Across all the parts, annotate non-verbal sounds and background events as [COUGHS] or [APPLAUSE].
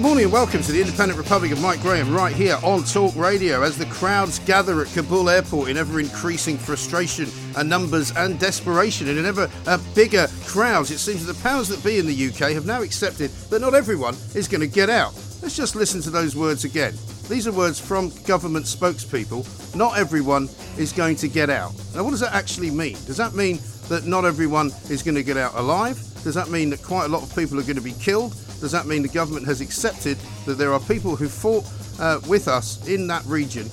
Good morning and welcome to the Independent Republic of Mike Graham right here on Talk Radio as the crowds gather at Kabul airport in ever increasing frustration and numbers and desperation and in ever uh, bigger crowds. It seems that the powers that be in the UK have now accepted that not everyone is going to get out. Let's just listen to those words again. These are words from government spokespeople. Not everyone is going to get out. Now, what does that actually mean? Does that mean that not everyone is going to get out alive? Does that mean that quite a lot of people are going to be killed? Does that mean the government has accepted that there are people who fought uh, with us in that region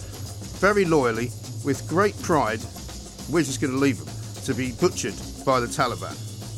very loyally, with great pride? We're just going to leave them to be butchered by the Taliban.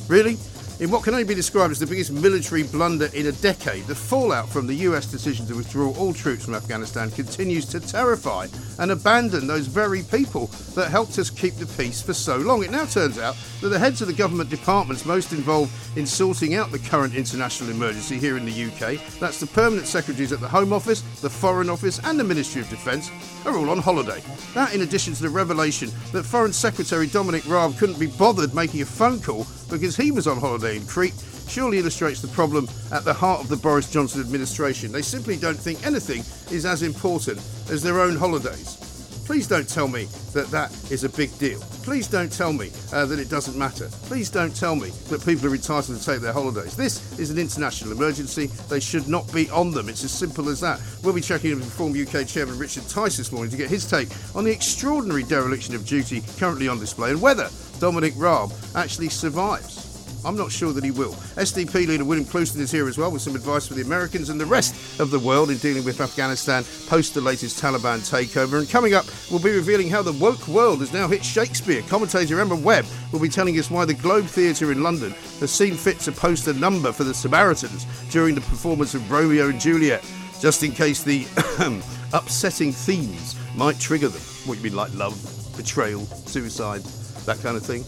Really? In what can only be described as the biggest military blunder in a decade, the fallout from the US decision to withdraw all troops from Afghanistan continues to terrify and abandon those very people that helped us keep the peace for so long. It now turns out that the heads of the government departments most involved in sorting out the current international emergency here in the UK, that's the permanent secretaries at the Home Office, the Foreign Office, and the Ministry of Defence, are all on holiday. That, in addition to the revelation that Foreign Secretary Dominic Raab couldn't be bothered making a phone call because he was on holiday in Crete, surely illustrates the problem at the heart of the Boris Johnson administration. They simply don't think anything is as important as their own holidays. Please don't tell me that that is a big deal. Please don't tell me uh, that it doesn't matter. Please don't tell me that people are entitled to take their holidays. This is an international emergency. They should not be on them. It's as simple as that. We'll be checking in with Reform UK Chairman Richard Tice this morning to get his take on the extraordinary dereliction of duty currently on display and whether Dominic Raab actually survives. I'm not sure that he will. SDP leader William Clouston is here as well with some advice for the Americans and the rest of the world in dealing with Afghanistan post the latest Taliban takeover. And coming up, we'll be revealing how the woke world has now hit Shakespeare. Commentator Emma Webb will be telling us why the Globe Theatre in London has seen fit to post a number for the Samaritans during the performance of Romeo and Juliet, just in case the [COUGHS] upsetting themes might trigger them. What you mean, like love, betrayal, suicide, that kind of thing?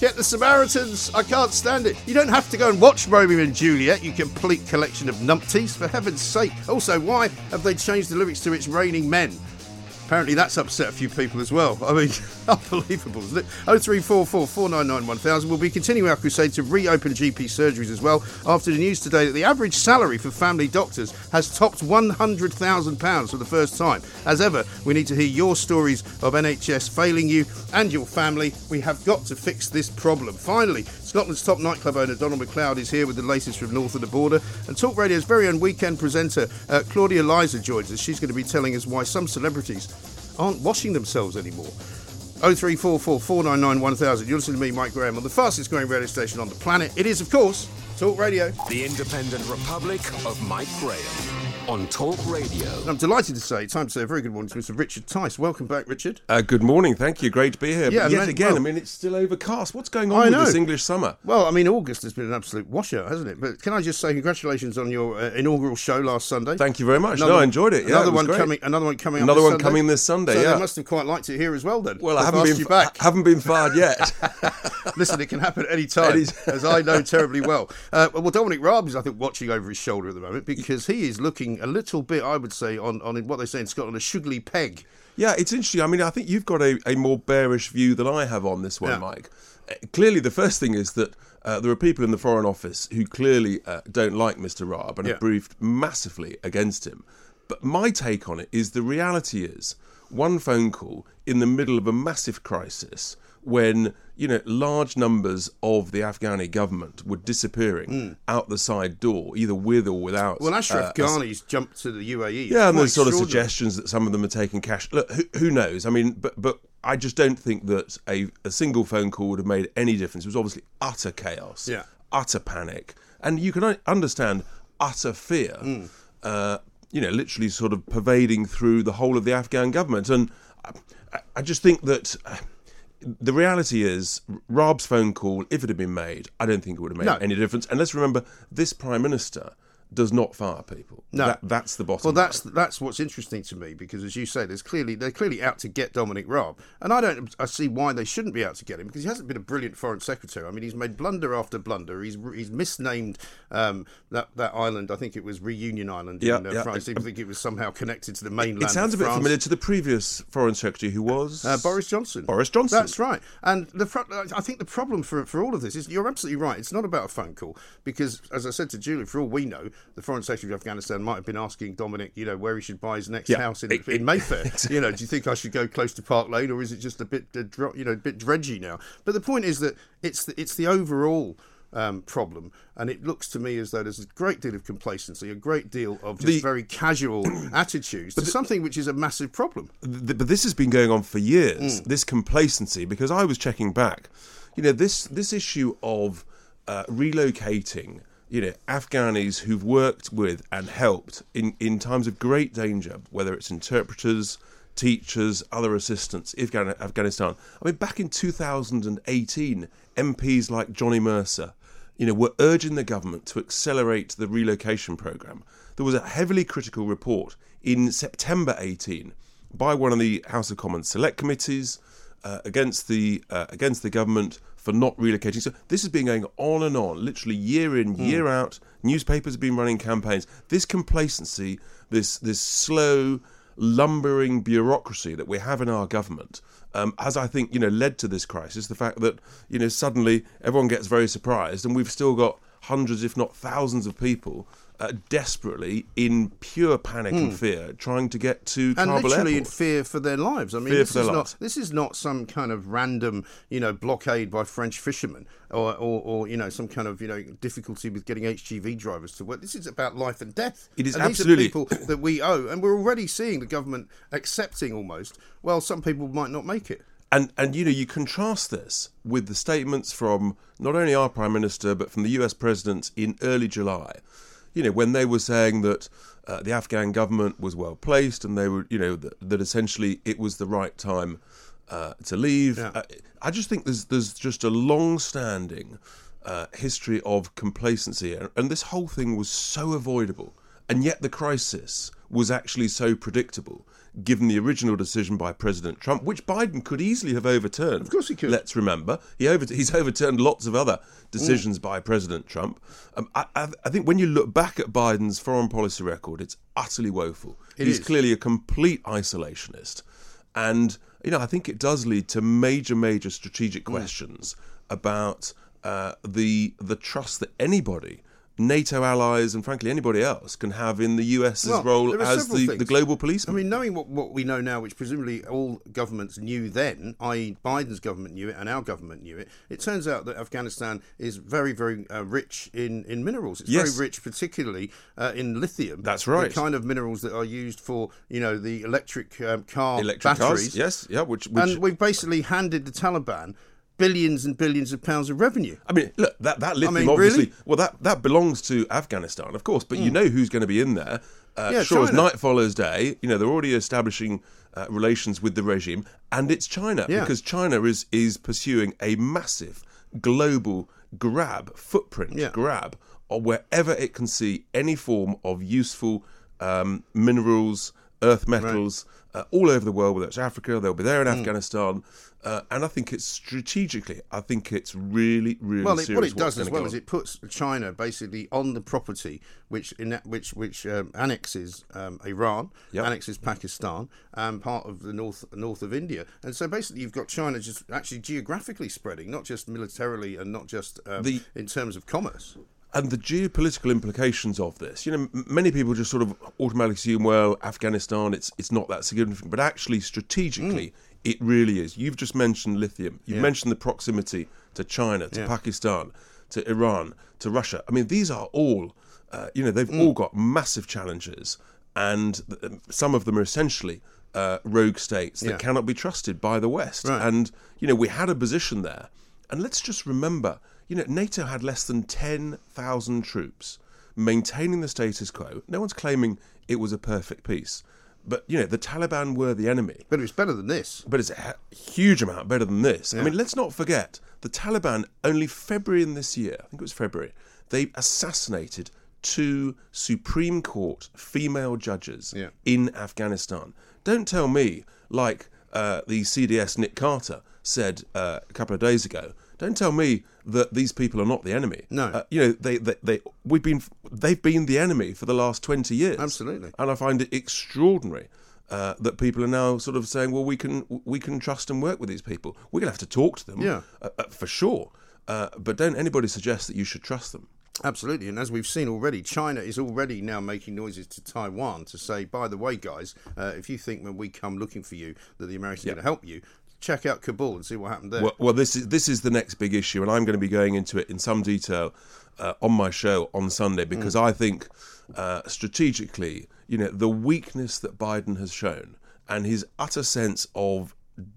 Get the Samaritans. I can't stand it. You don't have to go and watch Romeo and Juliet, you complete collection of numpties, for heaven's sake. Also, why have they changed the lyrics to It's Raining Men? Apparently, that's upset a few people as well. I mean, [LAUGHS] unbelievable, isn't it? 0344 499 1000. We'll be continuing our crusade to reopen GP surgeries as well after the news today that the average salary for family doctors has topped £100,000 for the first time. As ever, we need to hear your stories of NHS failing you and your family. We have got to fix this problem. Finally, Scotland's top nightclub owner Donald McLeod is here with the latest from north of the border. And Talk Radio's very own weekend presenter uh, Claudia Liza joins us. She's going to be telling us why some celebrities aren't washing themselves anymore. 0344 499 1000. You're listening to me, Mike Graham, on the fastest growing radio station on the planet. It is, of course, Talk Radio. The Independent Republic of Mike Graham on Talk Radio. I'm delighted to say, time to say a very good morning to Mr. Richard Tice. Welcome back, Richard. Uh, good morning, thank you. Great to be here. Yeah, but yet man, again, well- I mean, it's still overcast. What's going I on with know. this English summer? Well, I mean, August has been an absolute washout, hasn't it? But can I just say congratulations on your uh, inaugural show last Sunday? Thank you very much. no, I enjoyed it. Yeah, another it one great. coming. Another one coming. Another up one this Sunday. coming this Sunday, So yeah. they must have quite liked it here as well. Then. Well, I They've haven't been you back. [LAUGHS] haven't been fired yet. [LAUGHS] [LAUGHS] Listen, it can happen at any time, as I know terribly well. Uh, well, Dominic Raab is, I think, watching over his shoulder at the moment because he is looking a little bit, I would say, on, on what they say in Scotland, a sugary peg. yeah, it's interesting. I mean, I think you've got a, a more bearish view than I have on this one, Yeah. Mike. Uh, clearly, the first thing is that uh, there are people in the Foreign Office who clearly uh, don't like Mr. Raab and Yeah. have briefed massively against him. But my take on it is the reality is one phone call in the middle of a massive crisis when you know large numbers of the Afghani government were disappearing out the side door, either with or without. Well, Ashraf uh, Ghani's jumped to the UAE. Yeah, and there's sort of suggestions that some of them are taking cash. Look, who, who knows? I mean, but but I just don't think that a, a single phone call would have made any difference. It was obviously utter chaos. Yeah. utter panic, and you can understand utter fear. Mm. Uh, you know, literally sort of pervading through the whole of the Afghan government, and I, I just think that. uh, The reality is, Raab's phone call, if it had been made, I don't think it would have made No. any difference. And let's remember, this Prime Minister does not fire people. No. That, that's the bottom Well, that's line. that's what's interesting to me because, as you say, there's clearly they're clearly out to get Dominic Raab, and I don't I see why they shouldn't be out to get him because he hasn't been a brilliant foreign secretary. I mean, he's made blunder after blunder. He's he's misnamed um, that that island. I think it was Reunion Island Yeah, in uh, yeah. France. I think it was somehow connected to the mainland. It sounds a bit France. familiar to the previous Foreign Secretary who was. Uh, Boris Johnson. Boris Johnson. That's right. And the I think the problem for for all of this is you're absolutely right. It's not about a phone call because, as I said to Julie, for all we know, the Foreign Secretary of Afghanistan might have been asking Dominic, you know, where he should buy his next Yeah. house in, It- in Mayfair. [LAUGHS] You know, do you think I should go close to Park Lane or is it just a bit, uh, you know, a bit dredgy now? But the point is that it's the, it's the overall. Um, problem, and it looks to me as though there's a great deal of complacency, a great deal of just The- very casual [CLEARS THROAT] attitudes to something which is a massive problem. Th- but this has been going on for years. Mm. This complacency, because I was checking back, you know, this this issue of uh, relocating, you know, Afghanis who've worked with and helped in in times of great danger, whether it's interpreters, teachers, other assistants, Afghan- Afghanistan. I mean, back in 2018, MPs like Johnny Mercer, you know, were urging the government to accelerate the relocation program. There was a heavily critical report in September 18 by one of the House of Commons select committees uh, against the uh, against the government for not relocating. So this has been going on and on, literally year in, year out. Newspapers have been running campaigns. This complacency, this this slow, lumbering bureaucracy that we have in our government, um, has I think you know led to this crisis. The fact that you know suddenly everyone gets very surprised, and we've still got hundreds, if not thousands, of people. Uh, desperately in pure panic and fear, trying to get to Hmm. and Kabul literally in fear for their lives. I mean, Fear this is not lives. this is not some kind of random, you know, blockade by French fishermen, or, or, or you know, some kind of you know difficulty with getting HGV drivers to work. This is about life and death. It is and absolutely- these are people that we owe, and we're already seeing the government accepting almost. Well, some people might not make it. And and you know you contrast this with the statements from not only our prime minister but from the U.S. president in early July. You know when they were saying that uh, the Afghan government was well placed and they were you know that, that essentially it was the right time uh, to leave. Uh, I just think there's there's just a long-standing uh, history of complacency, and, and this whole thing was so avoidable, and yet the crisis was actually so predictable. Given the original decision by President Trump, which Biden could easily have overturned. Of course he could. Let's remember he over, he's overturned lots of other decisions by President Trump. Um, I, I, think when you look back at Biden's foreign policy record, it's utterly woeful. he's is. clearly a complete isolationist, and you know I think it does lead to major, major strategic Mm. questions about uh, the the trust that anybody. NATO allies and frankly anybody else can have in the US's Well, role as the, the global policeman. I mean, knowing what, what we know now, which presumably all governments knew then, i.e., Biden's government knew it and our government knew it, it turns out that Afghanistan is very, very uh, rich in, in minerals. It's Yes. very rich, particularly uh, in lithium. That's right. The kind of minerals that are used for, you know, the electric um, car Electric batteries. cars, yes, yeah, which, which And we've basically handed the Taliban billions and billions of pounds of revenue. I mean, look, that, that lithium mean, obviously, really? well, that, that belongs to Afghanistan, of course, but you know who's going to be in there. Uh, Yeah, sure as night follows day, you know, they're already establishing uh, relations with the regime, and it's China, Yeah. because China is, is pursuing a massive global grab, footprint Yeah. grab, or wherever it can see any form of useful um, minerals, earth metals, uh, all over the world, whether it's Africa, they'll be there in Mm. Afghanistan. Uh, and I think it's strategically, I think it's really, really Well, it, serious. what it does as well is it puts China basically on the property which in that, which which um, annexes um, Iran, Yep. annexes Pakistan, and part of the north north of India. And so basically, you've got China just actually geographically spreading, not just militarily and not just um, The- in terms of commerce. And the geopolitical implications of this. You know, many people just sort of automatically assume, well, Afghanistan, it's it's not that significant, but actually, strategically, it really is. You've just mentioned lithium. You've Yeah. mentioned the proximity to China, to Yeah. Pakistan, to Iran, to Russia. I mean, these are all, uh, you know, they've all got massive challenges, and th- some of them are essentially. Uh, rogue states that Yeah. cannot be trusted by the West, Right. and you know we had a position there, and let's just remember, You know, NATO had less than 10,000 troops maintaining the status quo. No one's claiming it was a perfect peace. But, you know, the Taliban were the enemy. But it's better than this. But it's a huge amount better than this. I mean, let's not forget the Taliban, only February in this year, I think it was February, they assassinated two Supreme Court female judges Yeah. in Afghanistan. Don't tell me, like uh, the CDS Nick Carter said uh, a couple of days ago, don't tell me that these people are not the enemy. No. Uh, you know they, they they we've been they've been the enemy for the last twenty years. Absolutely. and I find it extraordinary uh, that people are now sort of saying, "Well, we can we can trust and work with these people. We're going to have to talk to them, Yeah. uh, uh, for sure. Uh, but don't anybody suggest that you should trust them." Absolutely, and as we've seen already, China is already now making noises to Taiwan to say, by the way, guys, uh, if you think when we come looking for you that the Americans are going to help you, check out Kabul and see what happened there. Well, well, this is this is the next big issue, and I'm going to be going into it in some detail uh, on my show on Sunday because I think uh, strategically, you know, the weakness that Biden has shown and his utter sense of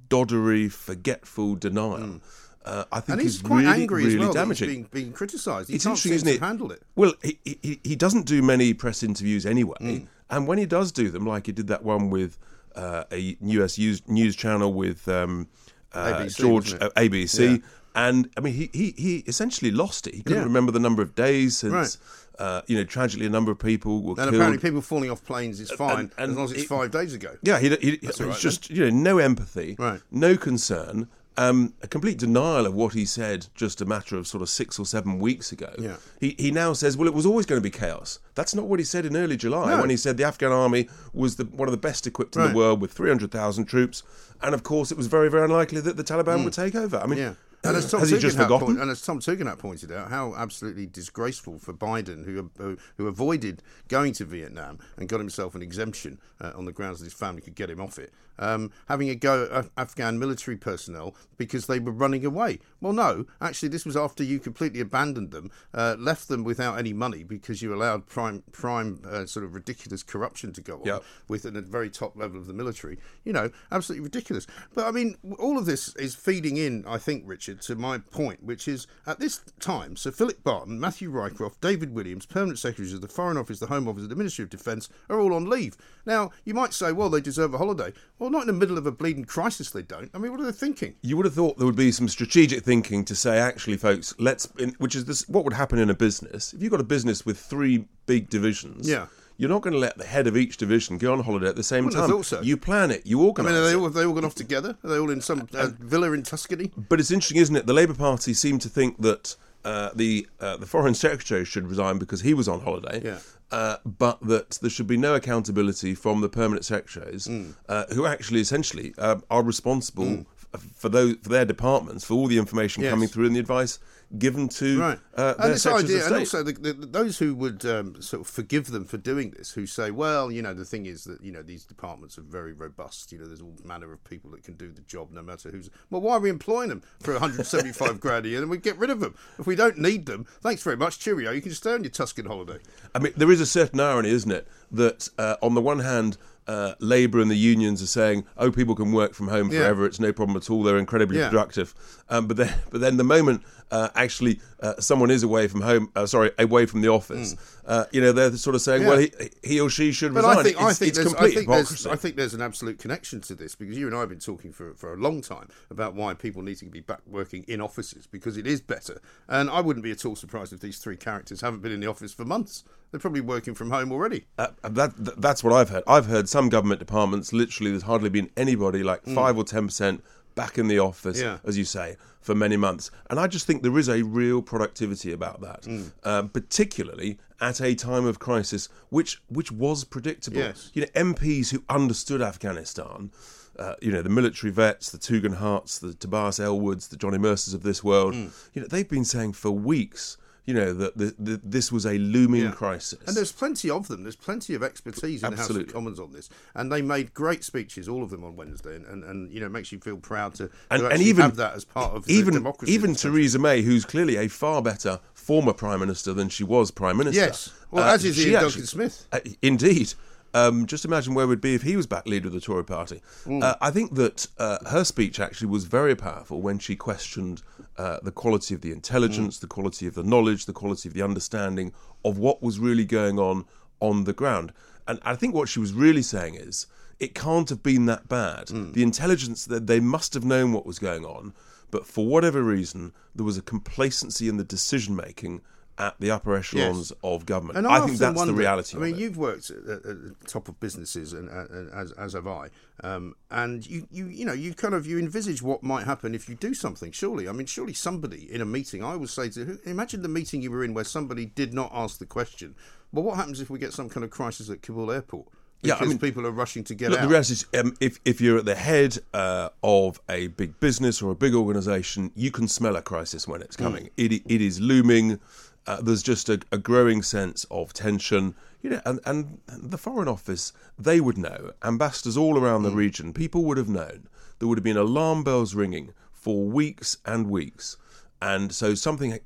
doddery, forgetful denial. Uh, I think and he's is quite really, angry really as well. damaging. Being, being criticised. He it's can't interesting, seem isn't to it? handle it. Well, he, he he doesn't do many press interviews anyway, Mm. and when he does do them, like he did that one with uh, a US news, news channel with um, uh, ABC, George uh, ABC, Yeah. and I mean he, he he essentially lost it. He couldn't Yeah. remember the number of days since. Right. Uh, you know, tragically, a number of people were And killed. apparently, people falling off planes is fine and- and as long as it's it- five days ago. Yeah, he, he, all right just you know no empathy, Right. no concern, um, a complete denial of what he said just a matter of sort of six or seven weeks ago. Yeah. He he now says, well, it was always going to be chaos. That's not what he said in early July No. when he said the Afghan army was the, one of the best equipped in Right. the world with three hundred thousand troops, and of course it was very very unlikely that the Taliban would take over. I mean, Mm. Yeah. And as [CLEARS THROAT] Tom has he just forgotten? point- and as Tom Tugendhat pointed out, how absolutely disgraceful for Biden, who who, who avoided going to Vietnam and got himself an exemption uh, on the grounds that his family could get him off it, um, having a go at Afghan military personnel because they were running away. Well, no, actually, this was after you completely abandoned them, uh, left them without any money because you allowed prime prime uh, sort of ridiculous corruption to go on Yep. with at the very top level of the military. You know, absolutely ridiculous. But I mean, all of this is feeding in, I think, Richard, to my point, which is at this time, Sir Philip Barton, Matthew Rycroft, David Williams, permanent secretaries of the Foreign Office, the Home Office, and the Ministry of Defence are all on leave. Now, you might say, well, they deserve a holiday. Well, not in the middle of a bleeding crisis, they don't. I mean, what are they thinking? You would have thought there would be some strategic thinking to say, actually, folks, let's. In, which is this? What would happen in a business if you've got a business with three big divisions? Yeah. You're not going to let the head of each division go on holiday at the same time. so. You plan it. You organise. I mean, are they all, have they all gone off together? Are they all in some uh, villa in Tuscany? But it's interesting, isn't it? The Labour Party seem to think that uh, the uh, the foreign secretary should resign because he was on holiday. Yeah. Uh, but that there should be no accountability from the permanent secretaries, Hmm. uh, who actually essentially uh, are responsible f- for those for their departments for all the information Yes. coming through and the advice given to right. uh, and this idea, and also the, the, those who would um, sort of forgive them for doing this, who say, well, you know, the thing is that you know these departments are very robust. You know, there's all manner of people that can do the job, no matter who's. Well, why are we employing them for 175 [LAUGHS] grand a year? Then we get rid of them if we don't need them. Thanks very much, cheerio. You can stay on your Tuscan holiday. I mean, there is a certain irony, isn't it, that uh, on the one hand, uh, Labour and the unions are saying, "Oh, people can work from home Yeah. forever; it's no problem at all. They're incredibly Yeah. productive." Um, but then, but then the moment uh, actually uh, someone is away from home, uh, sorry, away from the office, uh, you know, they're sort of saying. Yeah. "Well, he, he or she should But resign." I think it's, I think it's there's I complete think there's hypocrisy. I think there's an absolute connection to this because you and I have been talking for for a long time about why people need to be back working in offices because it is better. And I wouldn't be at all surprised if these three characters haven't been in the office for months. They're probably working from home already. Uh, that, that's what I've heard. I've heard some government departments literally there's hardly been anybody like five or ten percent back in the office. Yeah. as you say, for many months. And I just think there is a real productivity about that, Mm. um, particularly at a time of crisis, which which was predictable. Yes. You know, MPs who understood Afghanistan. Uh, you know the military vets, the Tugendhats, the Tobias Elwoods, the Johnny Mercers of this world. Mm. You know they've been saying for weeks, you know that the, the, this was a looming Yeah. crisis. And there's plenty of them. There's plenty of expertise in the House of Commons on this, and they made great speeches, all of them on Wednesday, and, and, and you know it makes you feel proud to, to and, and even have that as part of the even democracy. even of this country. Theresa May, who's clearly a far better former prime minister than she was prime minister. Yes. Well, uh, as is Iain Duncan Smith. Uh, indeed. Um, just imagine where we'd be if he was back leader of the Tory party. Uh, I think that uh, her speech actually was very powerful when she questioned uh, the quality of the intelligence, the quality of the knowledge, the quality of the understanding of what was really going on on the ground. And I think what she was really saying is it can't have been that bad. The intelligence that they must have known what was going on, but for whatever reason, there was a complacency in the decision making at the upper echelons of government. And I, often think that's wonder, the reality. I mean, you've worked at, at, the top of businesses, and, uh, as, as have I. Um, and you, you, you know, you kind of you envisage what might happen if you do something. Surely, I mean, surely somebody in a meeting. I would say to imagine the meeting you were in where somebody did not ask the question. Well, what happens if we get some kind of crisis at Kabul airport? Yeah, I Because mean, people are rushing to get Look, out. the reality is, um, if if you're at the head uh, of a big business or a big organisation, you can smell a crisis when it's coming. It it is looming. Uh, there's just a, a growing sense of tension. You know, and, and the Foreign Office they would know. Ambassadors all around the region, people would have known. There would have been alarm bells ringing for weeks and weeks, and so something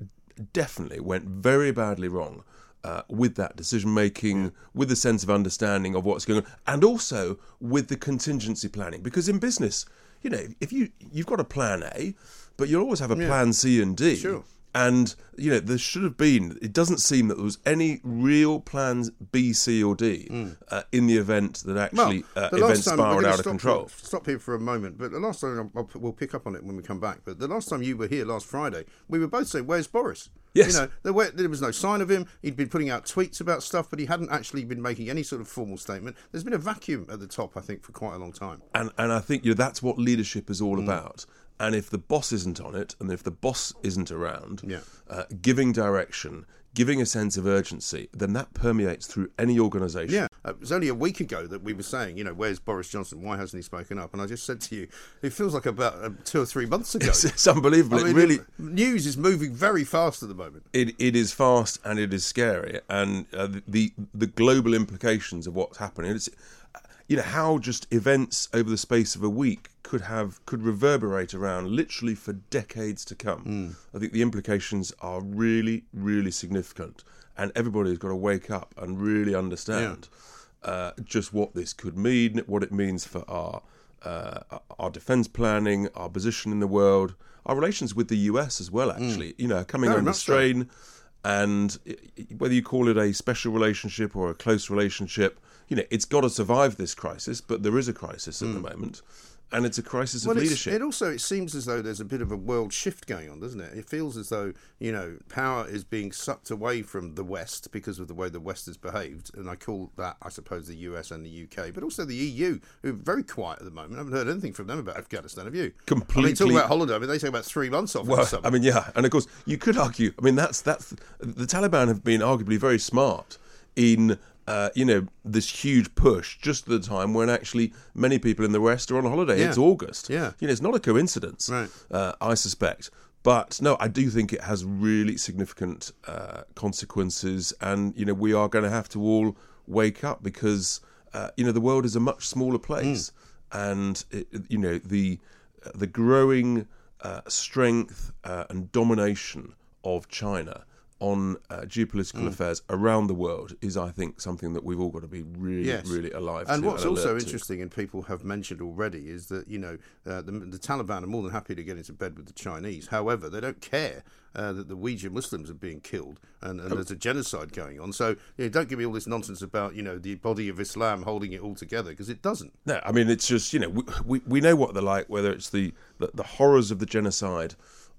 definitely went very badly wrong uh, with that decision making, with the sense of understanding of what's going on, and also with the contingency planning. Because in business, you know, if you you've got a plan A, but you'll always have a plan C and D. Sure. And you know there should have been. It doesn't seem that there was any real plans B, C, or D uh, in the event that actually uh, the last events spiraled out of stop control. Here, stop here for a moment, but the last time I'll, I'll- we'll pick up on it when we come back. But the last time you were here last Friday, we were both saying, "Where's Boris?" Yes. you know there, were, there was no sign of him. He'd been putting out tweets about stuff, but he hadn't actually been making any sort of formal statement. There's been a vacuum at the top, I think, for quite a long time. and and I think you know that's what leadership is Mm. all about. And if the boss isn't on it, and if the boss isn't around, Yeah. uh, giving direction, giving a sense of urgency, then that permeates through any organisation. Yeah, uh, it was only a week ago that we were saying, you know, where's Boris Johnson? Why hasn't he spoken up? And I just said to you, it feels like about uh, two or three months ago. [LAUGHS] It's, it's unbelievable. I mean, it really, news is moving very fast at the moment. it, it is fast and it is scary, and uh, the the global implications of what's happening. It's you know how just events over the space of a week could have could reverberate around literally for decades to come. I think the implications are really really significant, and everybody's got to wake up and really understand uh, just what this could mean, what it means for our uh, our defence planning, our position in the world, our relations with the US as well. Actually, you know, coming Very under much so. strain, and i- i- whether you call it a special relationship or a close relationship, you know, it's got to survive this crisis. But there is a crisis at the moment, and it's a crisis of. Well, it's- leadership. it also it seems as though there's a bit of a world shift going on, doesn't it? It feels as though you know power is being sucked away from the West because of the way the West has behaved, and I call that, I suppose, the US and the UK, but also the EU, who are very quiet at the moment. I haven't heard anything from them about Afghanistan. Have you? I mean, Completely- talk about holiday. I mean, they take about three months off. Well. I mean, yeah, and of course, you could argue. I mean, that's that's the Taliban have been arguably very smart in. Uh, you know this huge push just at the time when actually many people in the West are on holiday. Yeah. It's August. Yeah. you know it's not a coincidence. Right. Uh, I suspect, but no, I do think it has really significant uh, consequences, and you know we are going to have to all wake up because uh, you know the world is a much smaller place, and it, you know the the growing uh, strength uh, and domination of China on uh, geopolitical affairs around the world is, I think, something that we've all got to be really, Yes. really alive And to. what's also alert to. interesting, and people have mentioned already, is that you know uh, the, the Taliban are more than happy to get into bed with the Chinese. However, they don't care uh, that the Uyghur Muslims are being killed and, and there's a genocide going on. So you know, don't give me all this nonsense about you know the body of Islam holding it all together because it doesn't. No, I mean it's just you know we, we, we know what they're like. Whether it's the, the, the horrors of the genocide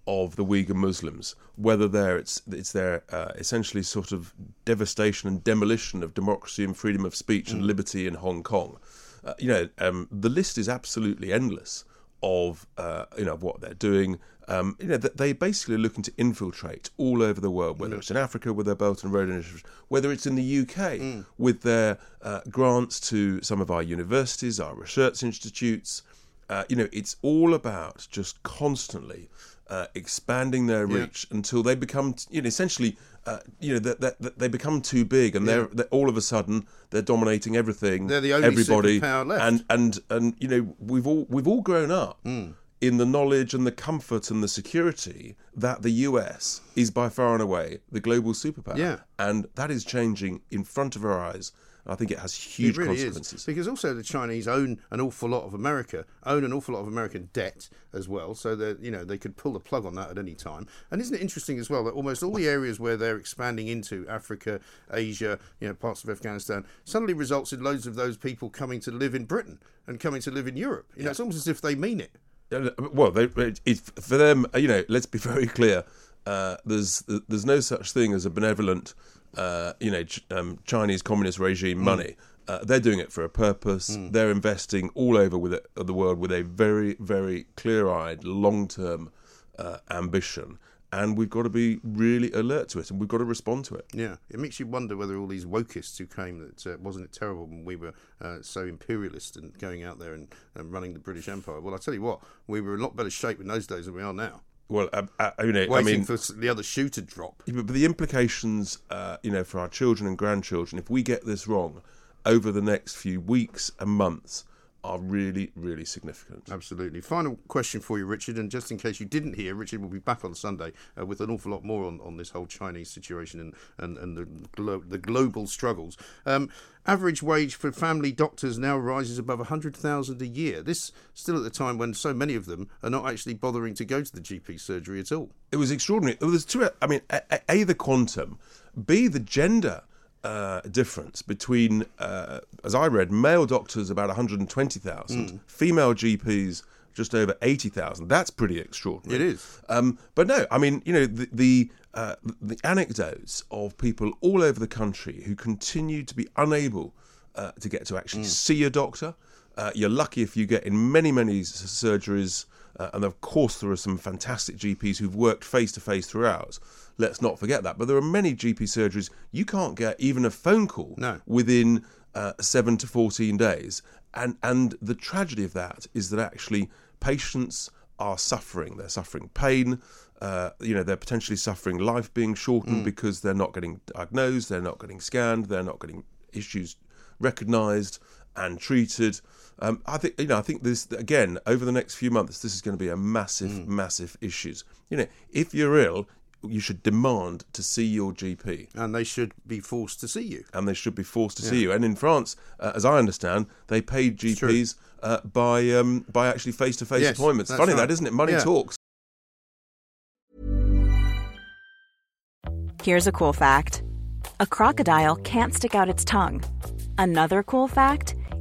of the Uyghur Muslims, whether there it's it's their uh, essentially sort of devastation and demolition of democracy and freedom of speech and liberty in Hong Kong. Uh, you know, um, the list is absolutely endless of uh, you know of what they're doing. Um, you know, they basically are looking to infiltrate all over the world, whether it's in Africa with their Belt and Road Initiative, whether it's in the UK with their uh, grants to some of our universities, our research institutes. Uh, you know, it's all about just constantly uh, expanding their reach until they become, you know, essentially, uh, you know, that, that, that they become too big, and they're, they're all of a sudden they're dominating everything. They're the only everybody, superpower left. and and and you know, we've all we've all grown up. Hmm. In the knowledge and the comfort and the security that the US is by far and away the global superpower. Yeah. And that is changing in front of our eyes I think it has huge it really consequences. Is. Because also the Chinese own an awful lot of America, own an awful lot of American debt as well. So that you know they could pull the plug on that at any time. And isn't it interesting as well that almost all the areas where they're expanding into Africa, Asia, you know, parts of Afghanistan, suddenly results in loads of those people coming to live in Britain and coming to live in Europe. You know, it's almost as if they mean it. Uh, Well, they, it, for them, you know, let's be [LAUGHS] very clear. Uh, there's there's no such thing as a benevolent, uh, you know, ch- um, Chinese communist regime money. Uh, they're doing it for a purpose. They're investing all over with it, the world with a very, very clear-eyed, long-term uh, ambition, and we've got to be really alert to it, and we've got to respond to it. Yeah, it makes you wonder whether all these wokists who came that uh, wasn't it terrible when we were uh, so imperialist and going out there and, and running the British Empire. Well, I tell you what, we were in a lot better shape in those days than we are now. Well, uh, uh, you know, I Waiting mean, for the other shoe to drop. But the implications, uh, you know, for our children and grandchildren, if we get this wrong over the next few weeks and months, are really, really significant. Absolutely. Final question for you, Richard, and just in case you didn't hear, Richard will be back on Sunday uh, with an awful lot more on, on this whole Chinese situation and, and, and the, glo- the global struggles. Um, average wage for family doctors now rises above 100000 a year. This still at the time when so many of them are not actually bothering to go to the GP surgery at all. It was extraordinary. Well, There's two. I mean, a, a- a the quantum, b the gender uh, difference between, uh, as I read, male doctors about 120,000, female GPs just over 80,000. That's pretty extraordinary. It is. Um, but no, I mean, you know, the the, uh, the anecdotes of people all over the country who continue to be unable uh, to get to actually see a doctor. Uh, you're lucky if you get in many, many surgeries, uh, and of course there are some fantastic GPs who've worked face to face throughout. Let's not forget that. But there are many GP surgeries you can't get even a phone call No. within uh, seven to 14 days. And, and the tragedy of that is that actually patients are suffering. They're suffering pain. Uh, you know, they're potentially suffering life being shortened because they're not getting diagnosed, they're not getting scanned, they're not getting issues recognised and treated. Um, I think you know. I think this again over the next few months. This is going to be a massive, massive issue. You know, if you're ill, you should demand to see your GP And they should be forced to see you. and they should be forced to see you. And in France, uh, as I understand, they paid. GPs uh, by um, by actually face to face appointments. that's Funny right. that, isn't it? Money Yeah. talks. Here's a cool fact a crocodile can't stick out its tongue. Another cool fact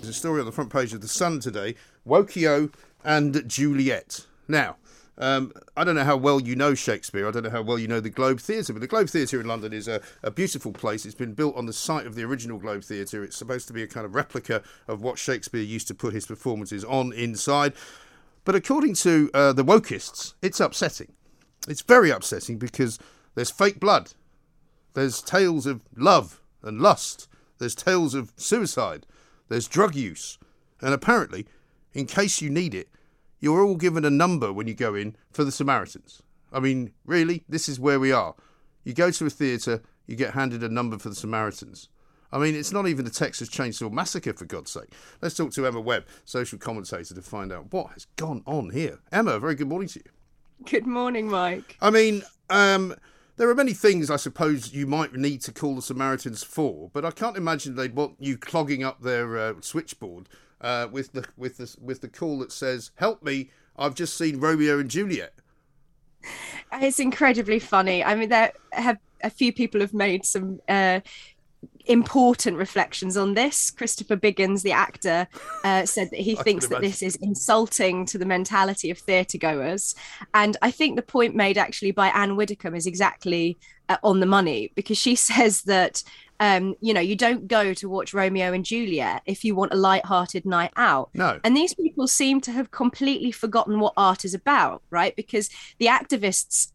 There's a story on the front page of The Sun today Wokio and Juliet. Now, um, I don't know how well you know Shakespeare. I don't know how well you know the Globe Theatre, but the Globe Theatre in London is a, a beautiful place. It's been built on the site of the original Globe Theatre. It's supposed to be a kind of replica of what Shakespeare used to put his performances on inside. But according to uh, the wokists, it's upsetting. It's very upsetting because there's fake blood. There's tales of love and lust. There's tales of suicide. There's drug use. And apparently, in case you need it, you're all given a number when you go in for the Samaritans. I mean, really, this is where we are. You go to a theatre, you get handed a number for the Samaritans. I mean, it's not even the Texas Chainsaw Massacre, for God's sake. Let's talk to Emma Webb, social commentator, to find out what has gone on here. Emma, very good morning to you. Good morning, Mike. I mean, um, there are many things I suppose you might need to call the Samaritans for, but I can't imagine they'd want you clogging up their uh, switchboard uh, with the with the with the call that says, "Help me! I've just seen Romeo and Juliet." It's incredibly funny. I mean, there have a few people have made some uh, important reflections on this. Christopher Biggins, the actor, uh, said that he [LAUGHS] thinks that this is insulting to the mentality of theatre goers. And I think the point made actually by Anne Widdecombe is exactly uh, on the money because she [LAUGHS] says that. Um, you know, you don't go to watch Romeo and Juliet if you want a light-hearted night out. No. And these people seem to have completely forgotten what art is about, right? Because the activists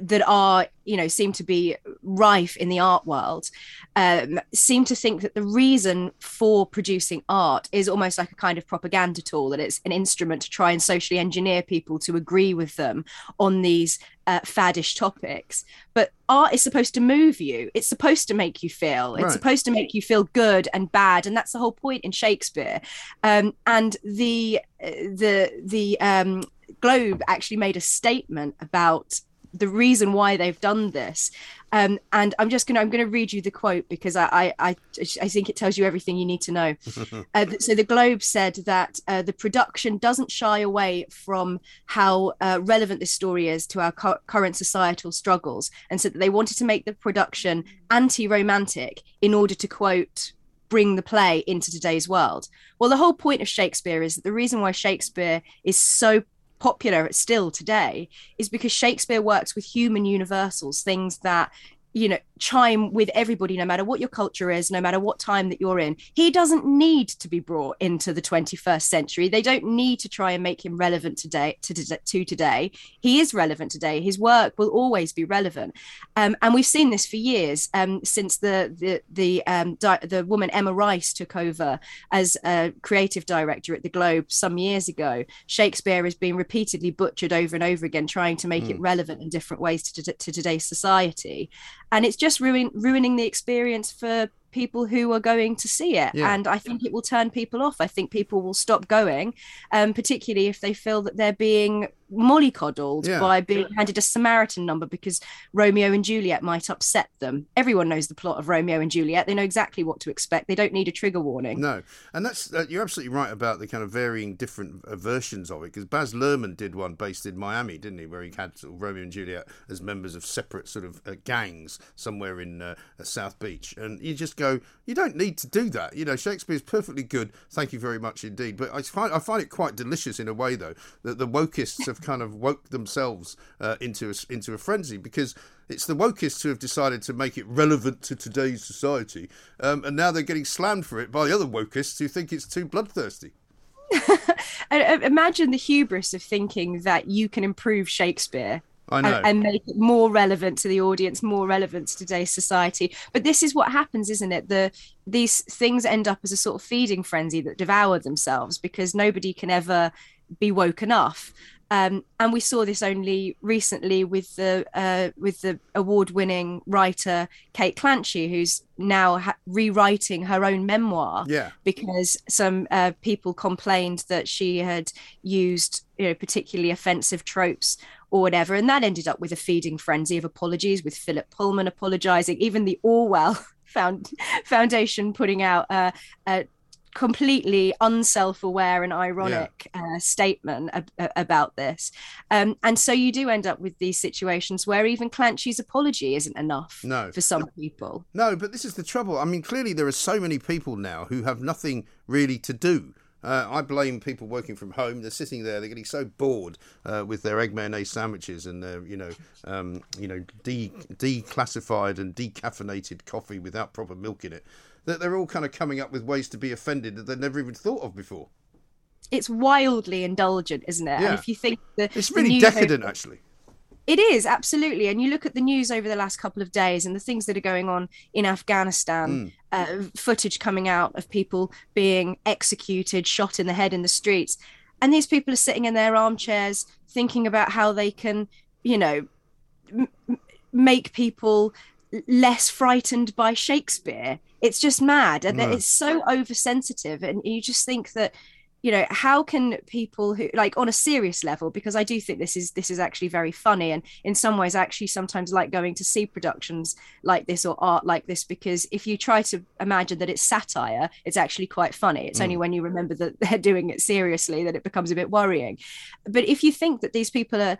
that are you know seem to be rife in the art world um, seem to think that the reason for producing art is almost like a kind of propaganda tool that it's an instrument to try and socially engineer people to agree with them on these uh, faddish topics. But art is supposed to move you. It's supposed to make you feel. It's Right. supposed to make you feel good and bad and that's the whole point in shakespeare. Um, and the uh, the the um, globe actually made a statement about the reason why they've done this. Um, and I'm just gonna I'm gonna read you the quote because I I I, I think it tells you everything you need to know. [LAUGHS] uh, so the Globe said that uh, the production doesn't shy away from how uh, relevant this story is to our cu- current societal struggles, and said that they wanted to make the production anti-romantic in order to quote bring the play into today's world. Well, the whole point of Shakespeare is that the reason why Shakespeare is so popular still today is because Shakespeare works with human universals, things that you know chime with everybody no matter what your culture is no matter what time that you're in. He doesn't need to be brought into the 21st century. They don't need to try and make him relevant today to, to, to today. He is relevant today. His work will always be relevant. Um, and we've seen this for years um, since the the the um, di- the woman Emma Rice took over as a creative director at the Globe some years ago. Shakespeare has been repeatedly butchered over and over again, trying to make it relevant in different ways to, to, to today's society, and it's just ruin, ruining the experience for people who are going to see it Yeah. and i think it will turn people off i think people will stop going um, particularly if they feel that they're being mollycoddled Yeah. by being handed a samaritan number because romeo and juliet might upset them everyone knows the plot of romeo and juliet they know exactly what to expect they don't need a trigger warning No, and that's uh, you're absolutely right about the kind of varying different uh, versions of it. Because Baz Luhrmann did one based in Miami, didn't he, where he had sort of Romeo and Juliet as members of separate sort of uh, gangs somewhere in uh, uh, South Beach, and you just go, you don't need to do that. You know, Shakespeare's perfectly good. Thank you very much indeed. But I find I find it quite delicious in a way though that the wokeists have kind of woke themselves uh, into a, into a frenzy because it's the wokists who have decided to make it relevant to today's society, um, and now they're getting slammed for it by the other wokists who think it's too bloodthirsty. [LAUGHS] uh, imagine the hubris of thinking that you can improve shakespeare and, and make it more relevant to the audience, more relevant to today's society. But this is what happens, isn't it? The these things end up as a sort of feeding frenzy that devour themselves because nobody can ever be woke enough. Um, and we saw this only recently with the uh, with the award-winning writer Kate Clanchy, who's now ha- rewriting her own memoir Yeah. because some uh, people complained that she had used you know particularly offensive tropes or whatever and that ended up with a feeding frenzy of apologies with philip pullman apologizing even the orwell [LAUGHS] found foundation putting out a, a completely unself-aware and ironic uh, statement ab- about this um, and so you do end up with these situations where even clanchy's apology isn't enough No. for some people No, but this is the trouble. I mean, clearly there are so many people now who have nothing really to do. Uh, I blame people working from home. They're sitting there. They're getting so bored uh, with their egg mayonnaise sandwiches and their, you know, um, you know, de- declassified and decaffeinated coffee without proper milk in it. That they're all kind of coming up with ways to be offended that they'd never even thought of before. it's wildly indulgent isn't it Yeah. and if you think the It's really decadent, actually. It is absolutely, and you look at the news over the last couple of days and the things that are going on in Afghanistan. Uh, footage coming out of people being executed, shot in the head in the streets, and these people are sitting in their armchairs thinking about how they can, you know, m- make people less frightened by Shakespeare. It's just mad, and No. it's so oversensitive, and you just think that you know how can people who like on a serious level because i do think this is this is actually very funny and in some ways I actually sometimes like going to see productions like this or art like this because if you try to imagine that it's satire it's actually quite funny it's only mm. when you remember that [LAUGHS] they're doing it seriously that it becomes a bit worrying but if you think that these people are,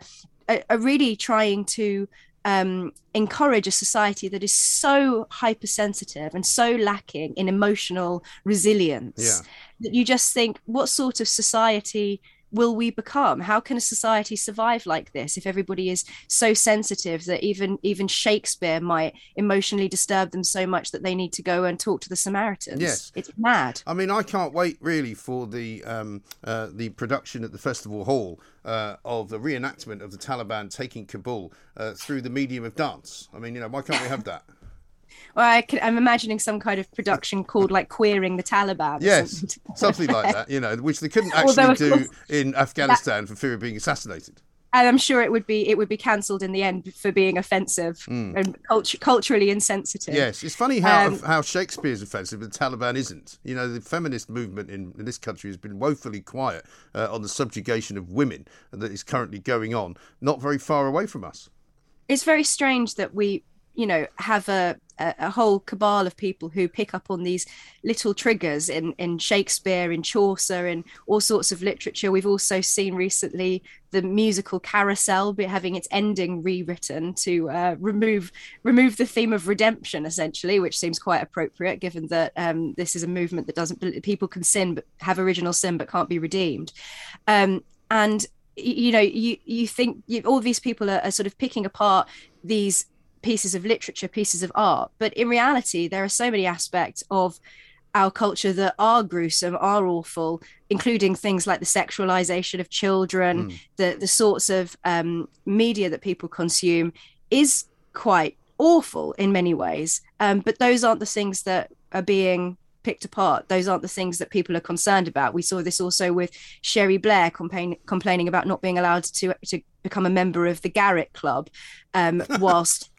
are really trying to um, encourage a society that is so hypersensitive and so lacking in emotional resilience Yeah. that you just think, what sort of society will we become? How can a society survive like this if everybody is so sensitive that even even Shakespeare might emotionally disturb them so much that they need to go and talk to the Samaritans? Yes. it's mad. I mean, I can't wait really for the um, uh, the production at the festival hall uh, of the reenactment of the Taliban taking Kabul uh, through the medium of dance. I mean, you know, why can't we have that? [LAUGHS] Well, I can, I'm imagining some kind of production called like queering the Taliban. Yes, something. something like that. You know, which they couldn't actually of do course, in Afghanistan for fear of being assassinated. and I'm sure it would be it would be cancelled in the end for being offensive and cultu- culturally insensitive. Yes, it's funny how Um, how Shakespeare's offensive, but the Taliban isn't. You know, the feminist movement in, in this country has been woefully quiet uh, on the subjugation of women that is currently going on, not very far away from us. it's very strange that we you know have a, a whole cabal of people who pick up on these little triggers in in shakespeare in chaucer in all sorts of literature. We've also seen recently the musical carousel be having its ending rewritten to uh, remove remove the theme of redemption essentially which seems quite appropriate given that um, this is a movement that doesn't people can sin but have original sin but can't be redeemed. Um, and you know you you think you, all these people are, are sort of picking apart these pieces of literature pieces of art but in reality there are so many aspects of our culture that are gruesome are awful including things like the sexualization of children the the sorts of um, media that people consume is quite awful in many ways. Um, but those aren't the things that are being picked apart. Those aren't the things that people are concerned about. We saw this also with Cherie Blair complain, complaining about not being allowed to to become a member of the Garrick Club um, [LAUGHS] whilst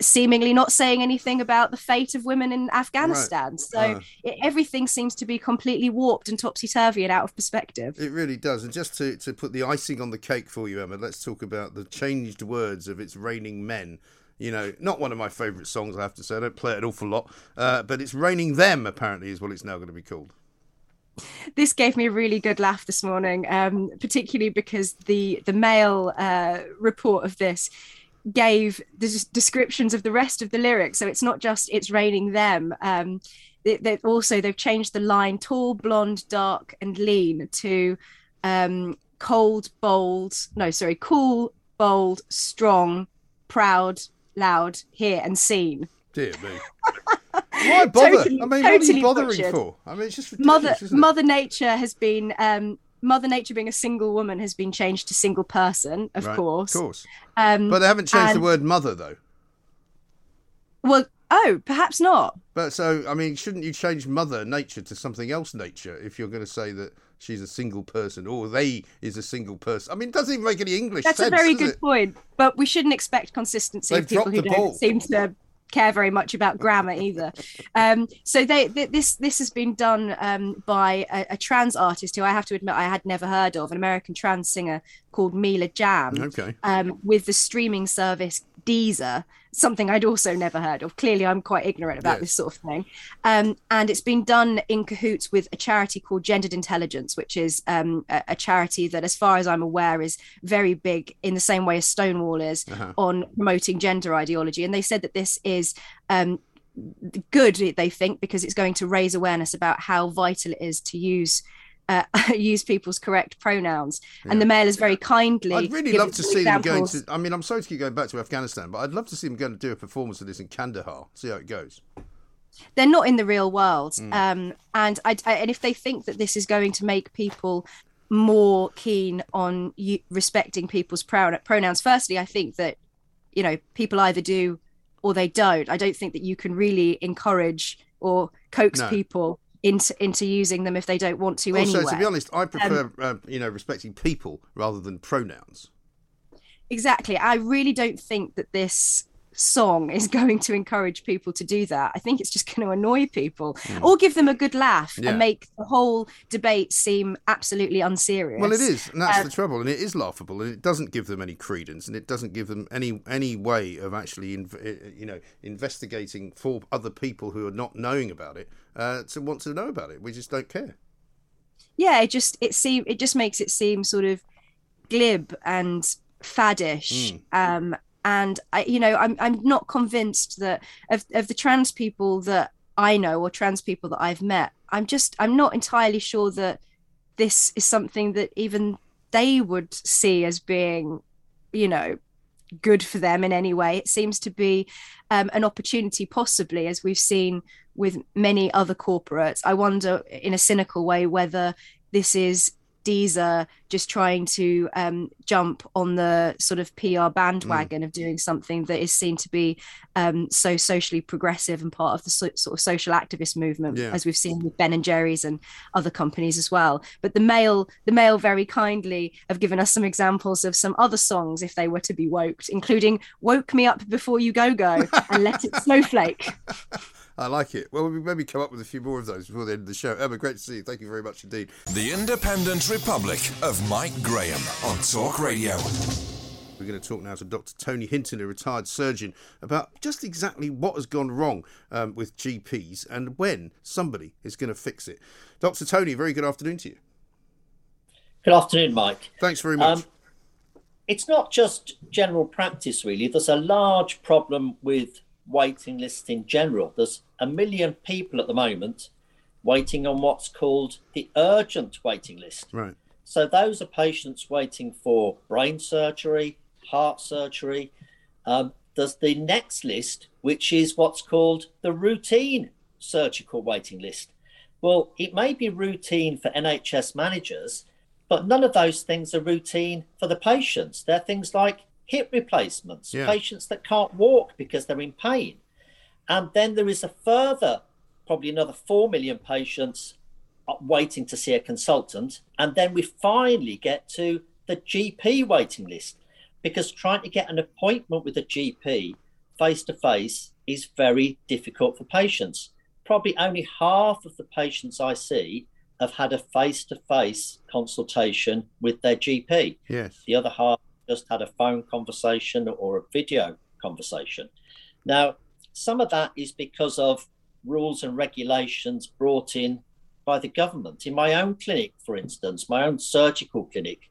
seemingly not saying anything about the fate of women in afghanistan so Uh. it, everything seems to be completely warped and topsy-turvy and out of perspective It really does. And just to, to put the icing on the cake for you, Emma, let's talk about the changed words of It's Raining Men. You know, not one of my favourite songs, I have to say. I don't play it an awful lot. Uh, but It's Raining Them, apparently, is what it's now going to be called. this gave me a really good laugh this morning, um, particularly because the the Mail uh, report of this gave the descriptions of the rest of the lyrics. So it's not just "It's raining them." Um, they, they also they've changed the line "tall, blonde, dark, and lean" to um, "cold, bold." No, sorry, "cool, bold, strong, proud, loud, here and seen." Dear me. [LAUGHS] Why bother? Totally- I mean, what are you bothering butchered. for? I mean, it's just mother isn't it? mother nature has been um mother nature being a single woman has been changed to single person of Right, course Of course. um But they haven't changed the word mother, though. well oh perhaps not But so, I mean, shouldn't you change mother nature to something else nature if you're going to say that she's a single person or they is a single person? I mean, it doesn't even make any English that's sense. a very good it? point but we shouldn't expect consistency They've of people who don't ball. seem to care very much about grammar either um so they th- this this has been done um by a, a trans artist who i have to admit i had never heard of an american trans singer called mila jam Okay. um, with the streaming service Deezer, something I'd also never heard of. Clearly, I'm quite ignorant about Yes. this sort of thing. Um, and it's been done in cahoots with a charity called Gendered Intelligence, which is um, a, a charity that, as far as I'm aware, is very big in the same way as Stonewall is on promoting gender ideology. And they said that this is. Um, good they think because it's going to raise awareness about how vital it is to use uh, [LAUGHS] use people's correct pronouns and the mail is very kindly I'd really love to see them going to. I mean, I'm sorry to keep going back to Afghanistan, but I'd love to see them going to do a performance of this in Kandahar. See how it goes. they're not in the real world Mm. um and I, I and if they think that this is going to make people more keen on you respecting people's pronoun- pronouns. Firstly, I think that you know people either do or they don't. I don't think that you can really encourage or coax No. people into into using them if they don't want to Also, anyway. to be honest, I prefer uh, you know respecting people rather than pronouns. exactly. I really don't think that this song is [LAUGHS] going to encourage people to do that. I think it's just going to annoy people or give them a good laugh. Yeah. and make the whole debate seem absolutely unserious. Well, it is, and that's Um, the trouble, and it is laughable, and it doesn't give them any credence, and it doesn't give them any any way of actually, inv- uh, you know, investigating for other people who are not knowing about it uh, to want to know about it. We just don't care. yeah it just it seem it just makes it seem sort of glib and faddish Hmm. um and i you know i'm i'm not convinced that of of the trans people that i know or trans people that i've met i'm just i'm not entirely sure that this is something that even they would see as being you know good for them in any way. It seems to be um, an opportunity possibly as we've seen with many other corporates. I wonder in a cynical way whether this is Deezer just trying to um, jump on the sort of PR bandwagon of doing something that is seen to be um, so socially progressive and part of the so- sort of social activist movement, Yeah. as we've seen with Ben and Jerry's and other companies as well. But the Mail, the Mail, very kindly have given us some examples of some other songs if they were to be woked, including "Woke Me Up Before You Go Go" and "Let It [LAUGHS] Snowflake." I like it. Well, we maybe come up with a few more of those before the end of the show. Emma, great to see you. Thank you very much indeed. The Independent Republic of Mike Graham on Talk Radio. We're going to talk now to Dr. Tony Hinton, a retired surgeon, about just exactly what has gone wrong um, with GPs and when somebody is going to fix it. Dr. Tony, very good afternoon to you. Good afternoon, Mike. Thanks very much. Um, it's not just general practice, really. There's a large problem with waiting lists in general. There's a million people at the moment waiting on what's called the urgent waiting list. right. So those are patients waiting for brain surgery, heart surgery. Um, there's the next list, which is what's called the routine surgical waiting list. Well, it may be routine for NHS managers, but none of those things are routine for the patients. They're things like hip replacements, Yeah. patients that can't walk because they're in pain. And then there is a further, probably another 4 million patients uh, waiting to see a consultant. And then we finally get to the GP waiting list because trying to get an appointment with a GP face to face is very difficult for patients. Probably only half of the patients I see have had a face to face consultation with their GP. Yes. The other half just had a phone conversation or a video conversation. Now, some of that is because of rules and regulations brought in by the government. In my own clinic, for instance, my own surgical clinic,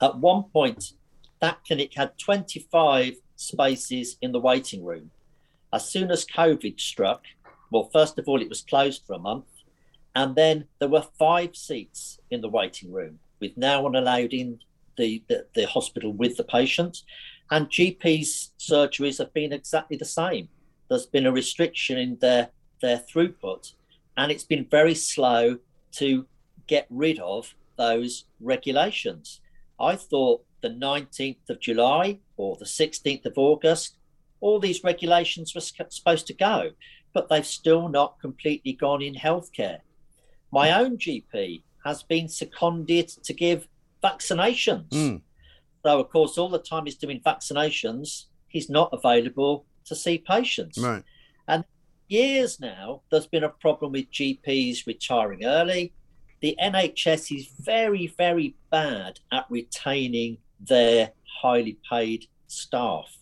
at one point, that clinic had 25 spaces in the waiting room. As soon as COVID struck, well, first of all, it was closed for a month. And then there were five seats in the waiting room, with no one allowed in the, the, the hospital with the patient. And GPs' surgeries have been exactly the same. There's been a restriction in their, their throughput, and it's been very slow to get rid of those regulations. I thought the 19th of July or the 16th of August, all these regulations were supposed to go, but they've still not completely gone in healthcare. My own GP has been seconded to give vaccinations. Mm. So, of course, all the time he's doing vaccinations, he's not available to see patients. Right. And years now, there's been a problem with GPs retiring early. The NHS is very, very bad at retaining their highly paid staff.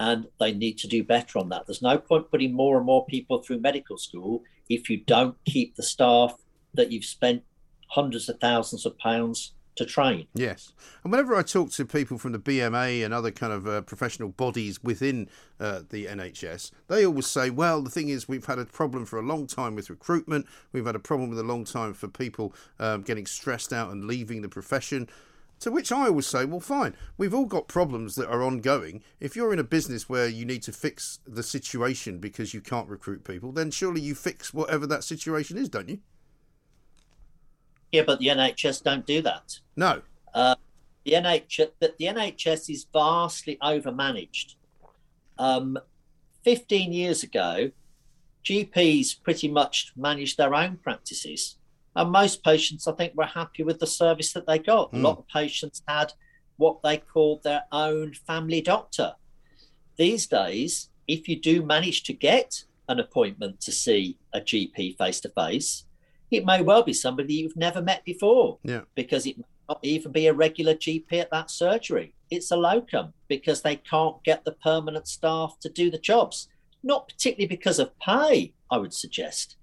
And they need to do better on that. There's no point putting more and more people through medical school if you don't keep the staff that you've spent hundreds of thousands of pounds to train. Yes. And whenever I talk to people from the BMA and other kind of uh, professional bodies within uh, the NHS, they always say, well, the thing is, we've had a problem for a long time with recruitment. We've had a problem with a long time for people um, getting stressed out and leaving the profession. To which I always say, well, fine. We've all got problems that are ongoing. If you're in a business where you need to fix the situation because you can't recruit people, then surely you fix whatever that situation is, don't you? Yeah, but the NHS don't do that. No. Uh, the NHS, the, the NHS is vastly overmanaged. Um, 15 years ago, GPs pretty much managed their own practices. And most patients, I think, were happy with the service that they got. Mm. A lot of patients had what they called their own family doctor. These days, if you do manage to get an appointment to see a GP face to face, it may well be somebody you've never met before Yeah. because it may not even be a regular GP at that surgery. It's a locum because they can't get the permanent staff to do the jobs. Not particularly because of pay, I would suggest.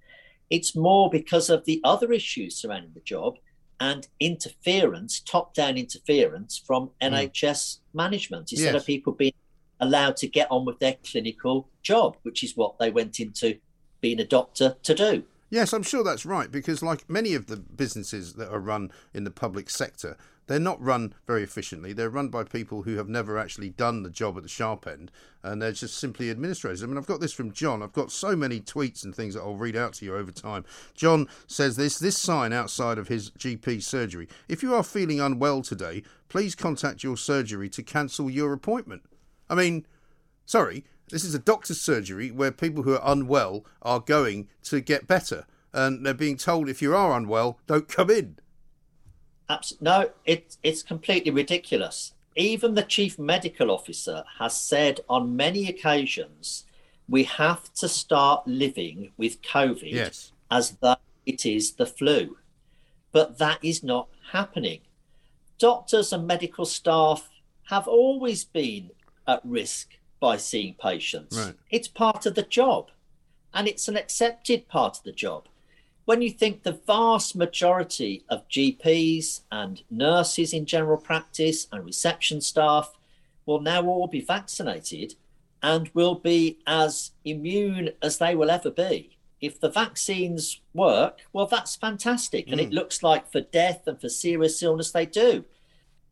It's more because of the other issues surrounding the job and interference, top down interference from hmm. NHS management instead Yes. of people being allowed to get on with their clinical job, which is what they went into being a doctor to do. Yes, I'm sure that's right because, like many of the businesses that are run in the public sector, they're not run very efficiently. They're run by people who have never actually done the job at the sharp end, and they're just simply administrators. I mean, I've got this from John. I've got so many tweets and things that I'll read out to you over time. John says this this sign outside of his GP surgery. If you are feeling unwell today, please contact your surgery to cancel your appointment. I mean, sorry, this is a doctor's surgery where people who are unwell are going to get better. And they're being told if you are unwell, don't come in. Abs- no, it, it's completely ridiculous. Even the chief medical officer has said on many occasions we have to start living with COVID Yes. as though it is the flu. But that is not happening. Doctors and medical staff have always been at risk by seeing patients. Right. It's part of the job and it's an accepted part of the job. When you think the vast majority of GPs and nurses in general practice and reception staff will now all be vaccinated and will be as immune as they will ever be. If the vaccines work, well, that's fantastic. And it mm. looks like for death and for serious illness, they do.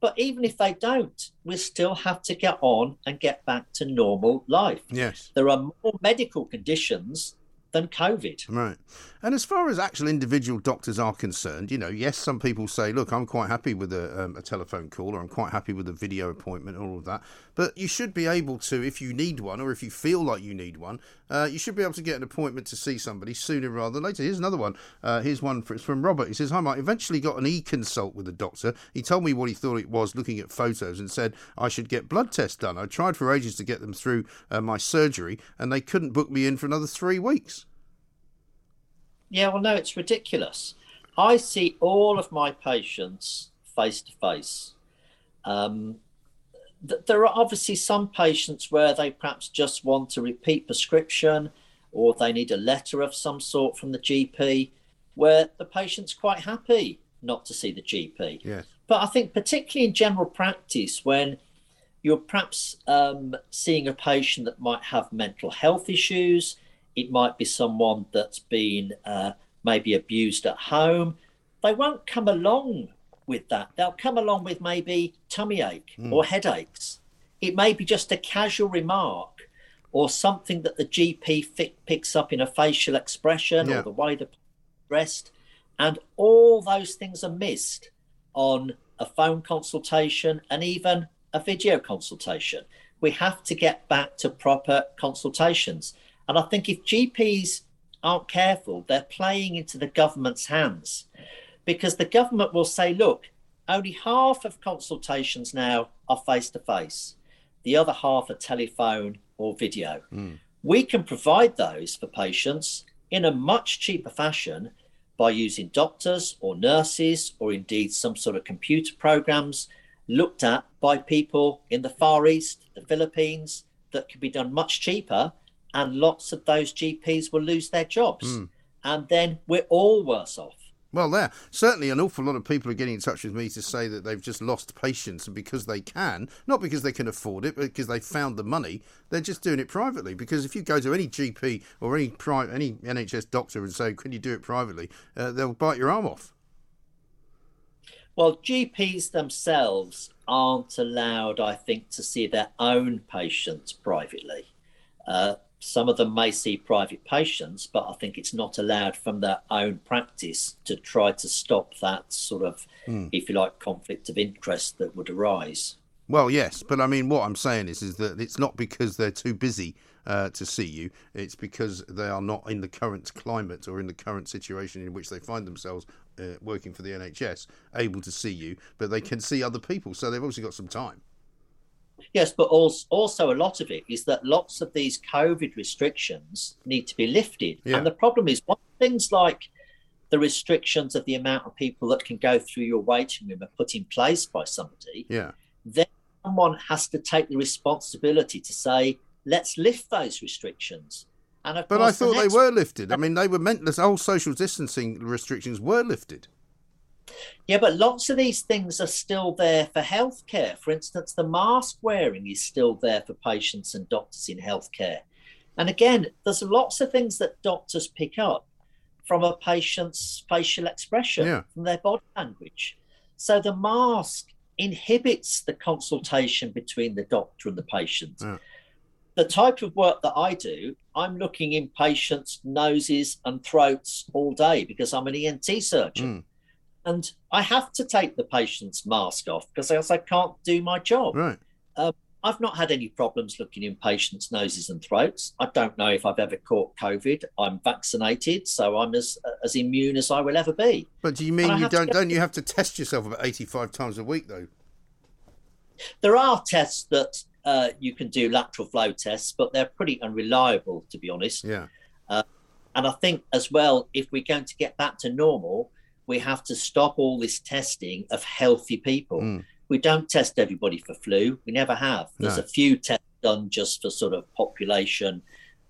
But even if they don't, we still have to get on and get back to normal life. Yes. There are more medical conditions than COVID. Right. And as far as actual individual doctors are concerned, you know, yes, some people say, look, I'm quite happy with a, um, a telephone call or I'm quite happy with a video appointment all of that. But you should be able to, if you need one or if you feel like you need one, uh, you should be able to get an appointment to see somebody sooner rather than later. Here's another one. Uh, here's one for, it's from Robert. He says, Hi, Mike. Eventually got an e consult with a doctor. He told me what he thought it was looking at photos and said I should get blood tests done. I tried for ages to get them through uh, my surgery and they couldn't book me in for another three weeks. Yeah, well, no, it's ridiculous. I see all of my patients face to face. Um, There are obviously some patients where they perhaps just want a repeat prescription or they need a letter of some sort from the GP where the patient's quite happy not to see the GP. Yes. But I think, particularly in general practice, when you're perhaps um, seeing a patient that might have mental health issues, it might be someone that's been uh, maybe abused at home, they won't come along with that. They'll come along with maybe tummy ache or headaches. It may be just a casual remark or something that the GP fi- picks up in a facial expression Yeah. or the way the dressed, and all those things are missed on a phone consultation and even a video consultation. We have to get back to proper consultations. And I think if GPs aren't careful, they're playing into the government's hands because the government will say, look, only half of consultations now are face to face, the other half are telephone or video. Hmm. We can provide those for patients in a much cheaper fashion by using doctors or nurses or indeed some sort of computer programs looked at by people in the Far East, the Philippines, that can be done much cheaper. And lots of those GPs will lose their jobs. And then we're all worse off. Well, there certainly an awful lot of people are getting in touch with me to say that they've just lost patience, and because they can, not because they can afford it, but because they found the money, they're just doing it privately. Because if you go to any GP or any pri- any NHS doctor and say, "Can you do it privately?" Uh, they'll bite your arm off. Well, GPs themselves aren't allowed, I think, to see their own patients privately. Uh, some of them may see private patients, but I think it's not allowed from their own practice to try to stop that sort of, Hmm. if you like, conflict of interest that would arise. Well, yes, but I mean, what I'm saying is, is that it's not because they're too busy uh, to see you. It's because they are not in the current climate or in the current situation in which they find themselves uh, working for the NHS, able to see you, but they can see other people, so they've obviously got some time. Yes, but also, also a lot of it is that lots of these COVID restrictions need to be lifted. Yeah. And the problem is one things like the restrictions of the amount of people that can go through your waiting room are put in place by somebody, Yeah, then someone has to take the responsibility to say, let's lift those restrictions. And of but I course, the thought they were lifted. I mean, they were meant. The whole social distancing restrictions were lifted. Yeah, but lots of these things are still there for healthcare. For instance, the mask wearing is still there for patients and doctors in healthcare. And again, there's lots of things that doctors pick up from a patient's facial expression, Yeah. from their body language. So the mask inhibits the consultation between the doctor and the patient. Yeah. The type of work that I do, I'm looking in patients' noses and throats all day because I'm an ENT surgeon Mm, and I have to take the patient's mask off because else I can't do my job. right. I've not had any problems looking in patients' noses and throats. I don't know if I've ever caught COVID. I'm vaccinated, so I'm as as immune as I will ever be. But do you mean you don't? go- Don't you have to test yourself about eighty-five times a week though? There are tests that uh, you can do lateral flow tests, but they're pretty unreliable, to be honest. Yeah. And I think as well, if we're going to get back to normal, we have to stop all this testing of healthy people. Mm. We don't test everybody for flu. We never have. There's No. a few tests done just for sort of population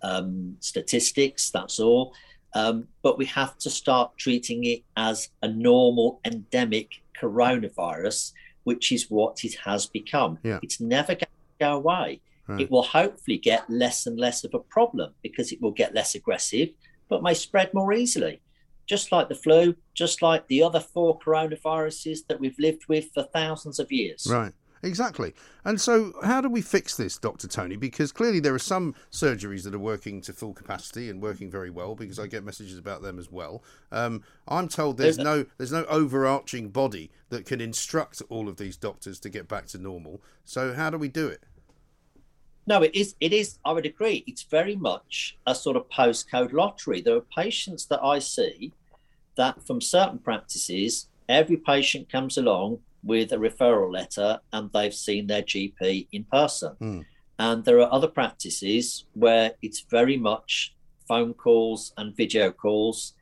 um, statistics. That's all. Um, but we have to start treating it as a normal endemic coronavirus, which is what it has become. Yeah. It's never going to go away. Right. It will hopefully get less and less of a problem because it will get less aggressive, but may spread more easily. Just like the flu, just like the other four coronaviruses that we've lived with for thousands of years. Right. Exactly. And so, how do we fix this, Dr. Tony? Because clearly there are some surgeries that are working to full capacity and working very well. Because I get messages about them as well. Um, I'm told there's There's no there's no overarching body that can instruct all of these doctors to get back to normal. So, how do we do it? No, it is. It is. I would agree. It's very much a sort of postcode lottery. There are patients that I see that, from certain practices, every patient comes along with a referral letter and they've seen their GP in person. Hmm. And there are other practices where it's very much phone calls and video calls,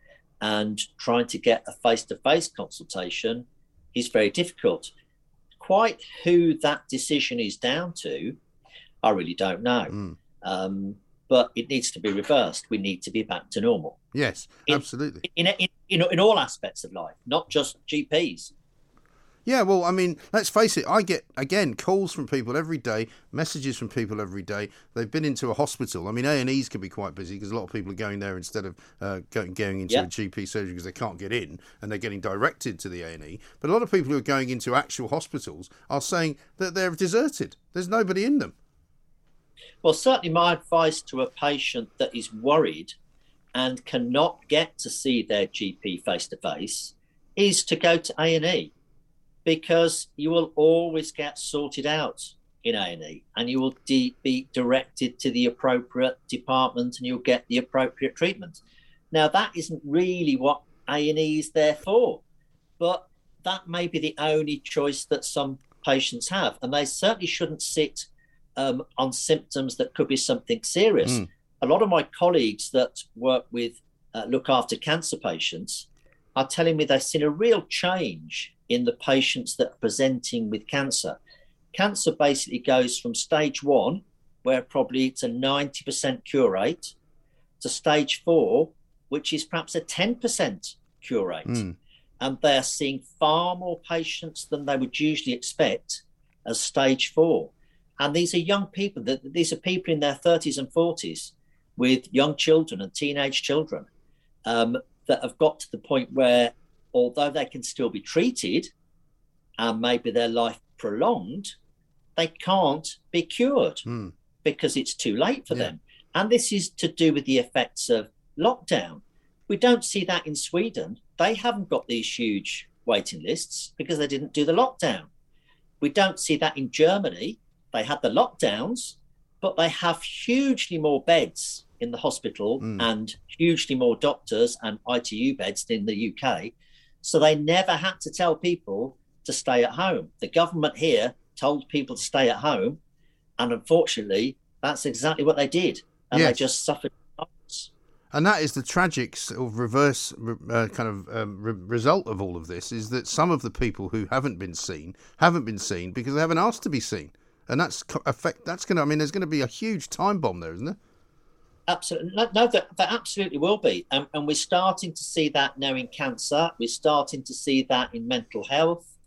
and trying to get a face-to-face consultation is very difficult. Quite who that decision is down to I really don't know. Mm. Um, but it needs to be reversed. We need to be back to normal Yes, In- absolutely. in, in, in, in all aspects of life, not just GPs. Yeah, well, I mean, let's face it. I get again calls from people every day, messages from people every day. They've been into a hospital. I mean, A and E's can be quite busy because a lot of people are going there instead of uh, going going into Yeah. a GP surgery because they can't get in, and they're getting directed to the A and E. But a lot of people who are going into actual hospitals are saying that they're deserted. There's nobody in them. Well, certainly my advice to a patient that is worried and cannot get to see their GP face to face is to go to A&E because you will always get sorted out in A&E and you will de- be directed to the appropriate department and you'll get the appropriate treatment. Now that isn't really what A&E is there for, but that may be the only choice that some patients have and they certainly shouldn't sit um, on symptoms that could be something serious. Mm. A lot of my colleagues that work with, uh, look after cancer patients, are telling me they've seen a real change in the patients that are presenting with cancer. Cancer basically goes from stage one, where probably it's a 90% cure rate, to stage four, which is perhaps a 10% cure rate. Mm. And they're seeing far more patients than they would usually expect as stage four. And these are young people, that these are people in their 30s and 40s with young children and teenage children um, that have got to the point where, although they can still be treated and maybe their life prolonged, they can't be cured Mm. because it's too late for Yeah. them. And this is to do with the effects of lockdown. We don't see that in Sweden. They haven't got these huge waiting lists because they didn't do the lockdown. We don't see that in Germany. They had the lockdowns, but they have hugely more beds in the hospital Mm. and hugely more doctors and ITU beds than the UK. So they never had to tell people to stay at home. The government here told people to stay at home. And unfortunately, that's exactly what they did. And Yes. they just suffered. And that is the tragic sort of reverse uh, kind of um, re- result of all of this is that some of the people who haven't been seen haven't been seen because they haven't asked to be seen, and that's affect. That's going to. I mean, there's going to be a huge time bomb there, isn't there? Absolutely. No, no there, there absolutely will be. Um, and we're starting to see that now in cancer. We're starting to see that in mental health,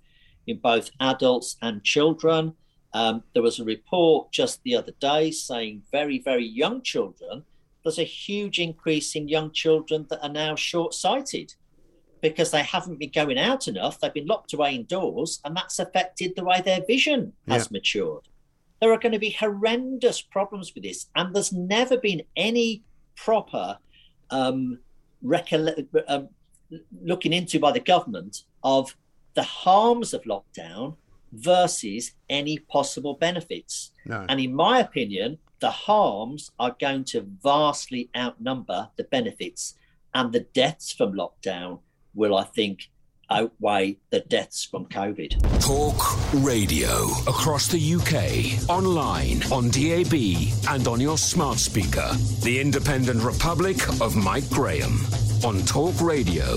in both adults and children. Um, there was a report just the other day saying very, very young children, there's a huge increase in young children that are now short sighted because they haven't been going out enough. They've been locked away indoors, and that's affected the way their vision has Yeah. matured. There are going to be horrendous problems with this, and there's never been any proper um, recolle- um, looking into by the government of the harms of lockdown versus any possible benefits. No. And in my opinion, the harms are going to vastly outnumber the benefits, and the deaths from lockdown will, I think, outweigh the deaths from COVID. Talk radio across the UK, online, on DAB, and on your smart speaker. The Independent Republic of Mike Graham on Talk Radio.